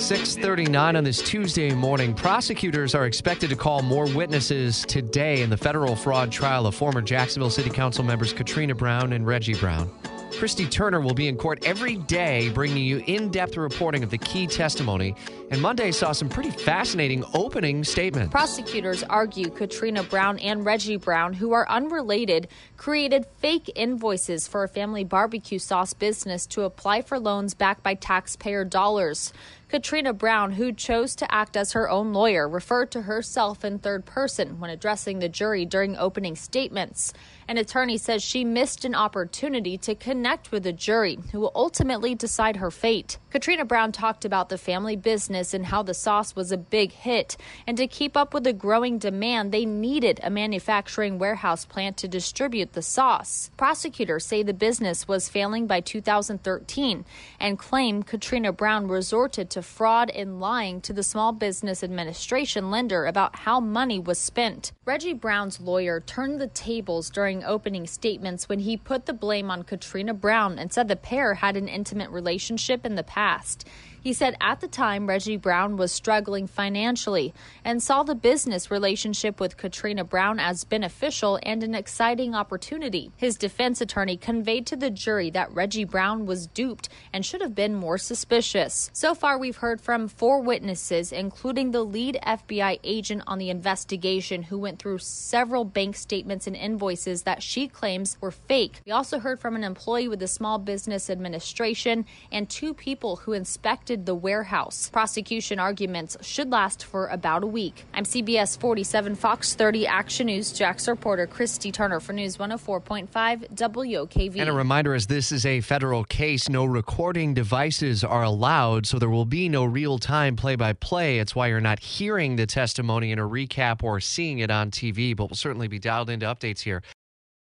6:39 on this Tuesday morning. Prosecutors are expected to call more witnesses today in the federal fraud trial of former Jacksonville City Council members Katrina Brown and Reggie Brown. Christy Turner will be in court every day, bringing you in depth reporting of the key testimony. And Monday saw some pretty fascinating opening statements. Prosecutors argue Katrina Brown and Reggie Brown, who are unrelated, created fake invoices for a family barbecue sauce business to apply for loans backed by taxpayer dollars. Katrina Brown, who chose to act as her own lawyer, referred to herself in third person when addressing the jury during opening statements. An attorney says she missed an opportunity to connect with the jury, who will ultimately decide her fate. Katrina Brown talked about the family business and how the sauce was a big hit, and to keep up with the growing demand, they needed a manufacturing warehouse plant to distribute the sauce. Prosecutors say the business was failing by 2013 and claim Katrina Brown resorted to fraud and lying to the Small Business Administration lender about how money was spent. Reggie Brown's lawyer turned the tables during opening statements when he put the blame on Katrina Brown and said the pair had an intimate relationship in the past. He said at the time Reggie Brown was struggling financially and saw the business relationship with Katrina Brown as beneficial and an exciting opportunity. His defense attorney conveyed to the jury that Reggie Brown was duped and should have been more suspicious. So far, we've heard from four witnesses, including the lead FBI agent on the investigation who went through several bank statements and invoices that she claims were fake. We also heard from an employee with the Small Business Administration and two people who inspected the warehouse. Prosecution arguments should last for about a week. I'm CBS 47 Fox 30 Action News Jax reporter Christy Turner for News 104.5 WOKV. And a reminder as this is a federal case, no recording devices are allowed, so there will be no real time play by play. It's why you're not hearing the testimony in a recap or seeing it on TV, but we'll certainly be dialed into updates here.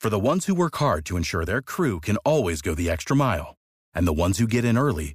For the ones who work hard to ensure their crew can always go the extra mile, and the ones who get in early